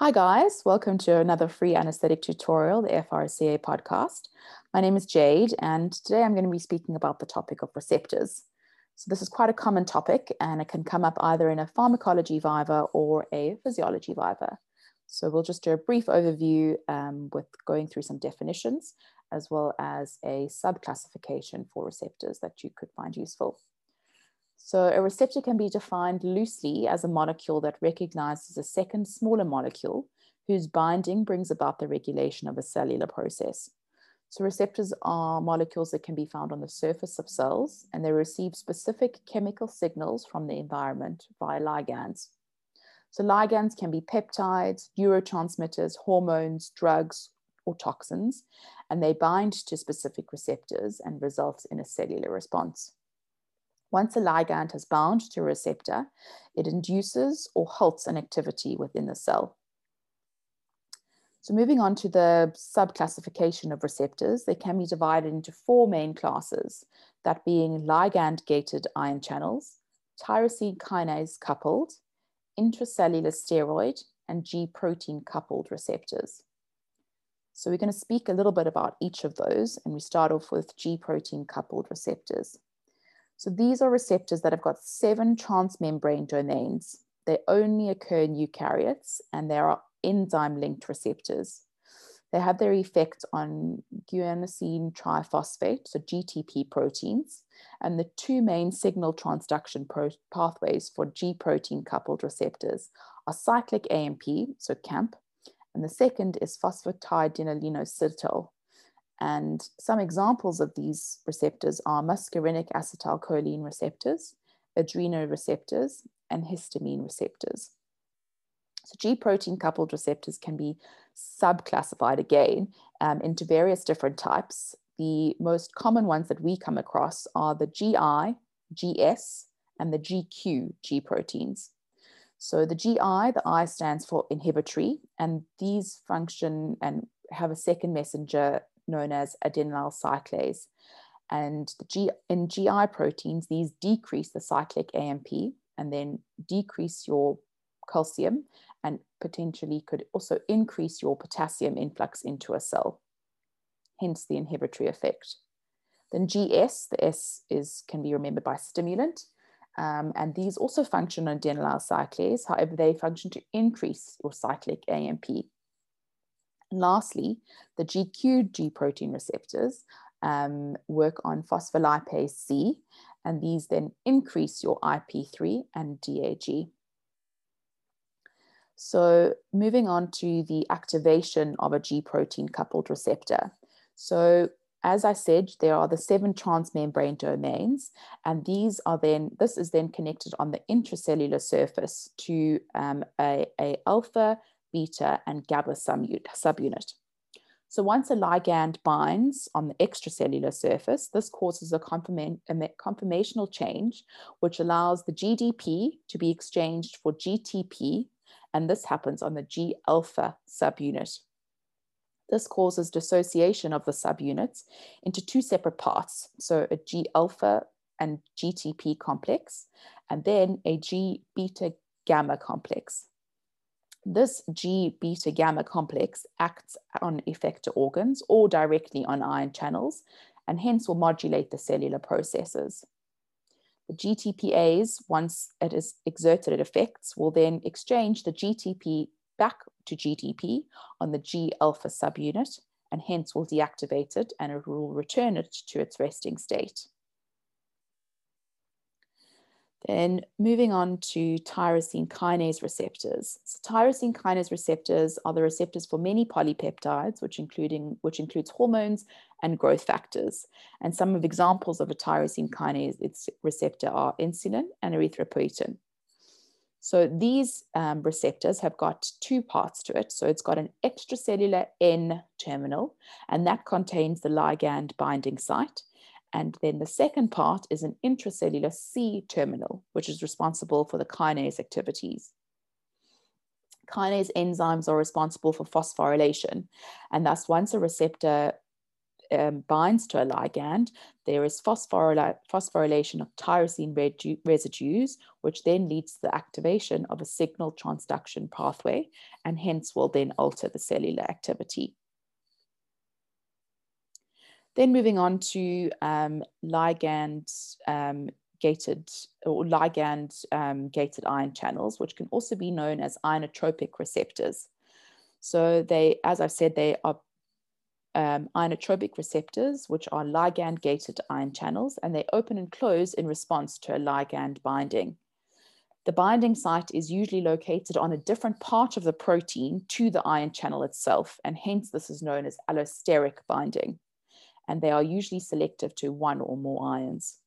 Hi guys, welcome to another free anesthetic tutorial, the FRCA podcast. My name is Jade and today I'm going to be speaking about the topic of receptors. So this is quite a common topic and it can come up either in a pharmacology viva or a physiology viva. So we'll just do a brief overview um, with going through some definitions as well as a subclassification for receptors that you could find useful. So a receptor can be defined loosely as a molecule that recognizes a second smaller molecule whose binding brings about the regulation of a cellular process. So receptors are molecules that can be found on the surface of cells and they receive specific chemical signals from the environment via ligands. So ligands can be peptides, neurotransmitters, hormones, drugs, or toxins, and they bind to specific receptors and results in a cellular response. Once a ligand has bound to a receptor, it induces or halts an activity within the cell. So moving on to the subclassification of receptors, they can be divided into four main classes, that being ligand-gated ion channels, tyrosine kinase coupled, intracellular steroid, and G-protein coupled receptors. So we're going to speak a little bit about each of those, and we start off with G-protein coupled receptors. So these are receptors that have got seven transmembrane domains. They only occur in eukaryotes and they are enzyme linked receptors. They have their effect on guanosine triphosphate, so GTP proteins, and the two main signal transduction pathways for G protein coupled receptors are cyclic AMP, so CAMP, and the second is phosphatidylinosyl, and some examples of these receptors are muscarinic acetylcholine receptors, adrenoreceptors, and histamine receptors. So G protein coupled receptors can be subclassified again um, into various different types. The most common ones that we come across are the GI, GS, and the GQ G proteins. So the GI, the I stands for inhibitory, and these function and have a second messenger known as adenyl cyclase. And G, in GI proteins, these decrease the cyclic AMP and then decrease your calcium and potentially could also increase your potassium influx into a cell, hence the inhibitory effect. Then GS, the S is can be remembered by stimulant, um, and these also function on adenyl cyclase. However, they function to increase your cyclic AMP. And lastly, the GQ G protein receptors um, work on phospholipase C, and these then increase your IP3 and DAG. So moving on to the activation of a G protein coupled receptor. So as I said, there are the seven transmembrane domains, and these are then, this is then connected on the intracellular surface to um, a, a alpha beta, and gamma subunit. So once a ligand binds on the extracellular surface, this causes a, a conformational change, which allows the GDP to be exchanged for GTP, and this happens on the G alpha subunit. This causes dissociation of the subunits into two separate parts, so a G alpha and GTP complex, and then a G beta gamma complex. This G beta gamma complex acts on effector organs or directly on ion channels, and hence will modulate the cellular processes. The GTPase, once it is exerted its effects, will then exchange the GTP back to GDP on the G alpha subunit, and hence will deactivate it and it will return it to its resting state. Then moving on to tyrosine kinase receptors. So tyrosine kinase receptors are the receptors for many polypeptides, which including which includes hormones and growth factors. And some of examples of a tyrosine kinase receptor are insulin and erythropoietin. So these um, receptors have got two parts to it. So it's got an extracellular N terminal, and that contains the ligand binding site. And then the second part is an intracellular C terminal, which is responsible for the kinase activities. Kinase enzymes are responsible for phosphorylation. And thus, once a receptor um, binds to a ligand, there is phosphorylation of tyrosine residues, which then leads to the activation of a signal transduction pathway and hence will then alter the cellular activity. Then moving on to um, ligand um, gated or ligand um, gated ion channels, which can also be known as ionotropic receptors. So they, as I've said, they are um, ionotropic receptors, which are ligand gated ion channels, and they open and close in response to a ligand binding. The binding site is usually located on a different part of the protein to the ion channel itself, and hence this is known as allosteric binding. And they are usually selective to one or more ions.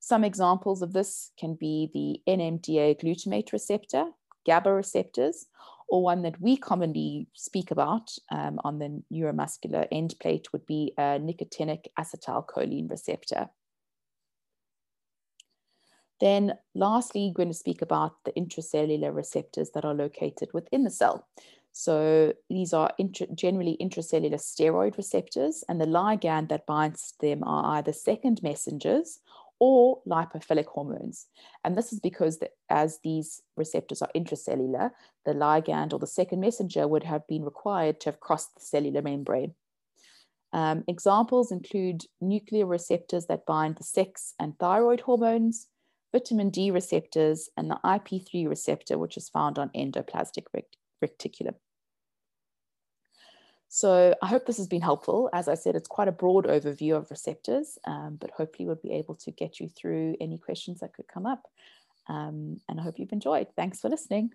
Some examples of this can be the NMDA glutamate receptor, GABA receptors, or one that we commonly speak about um, on the neuromuscular end plate would be a nicotinic acetylcholine receptor. Then lastly, we're going to speak about the intracellular receptors that are located within the cell. So these are intra generally intracellular steroid receptors, and the ligand that binds them are either second messengers or lipophilic hormones. And this is because the, as these receptors are intracellular, the ligand or the second messenger would have been required to have crossed the cellular membrane. Um, examples include nuclear receptors that bind the sex and thyroid hormones, vitamin D receptors, and the IP3 receptor, which is found on endoplasmic reticulum. So I hope this has been helpful. As I said, it's quite a broad overview of receptors, um, but hopefully we'll be able to get you through any questions that could come up. Um, and I hope you've enjoyed. Thanks for listening.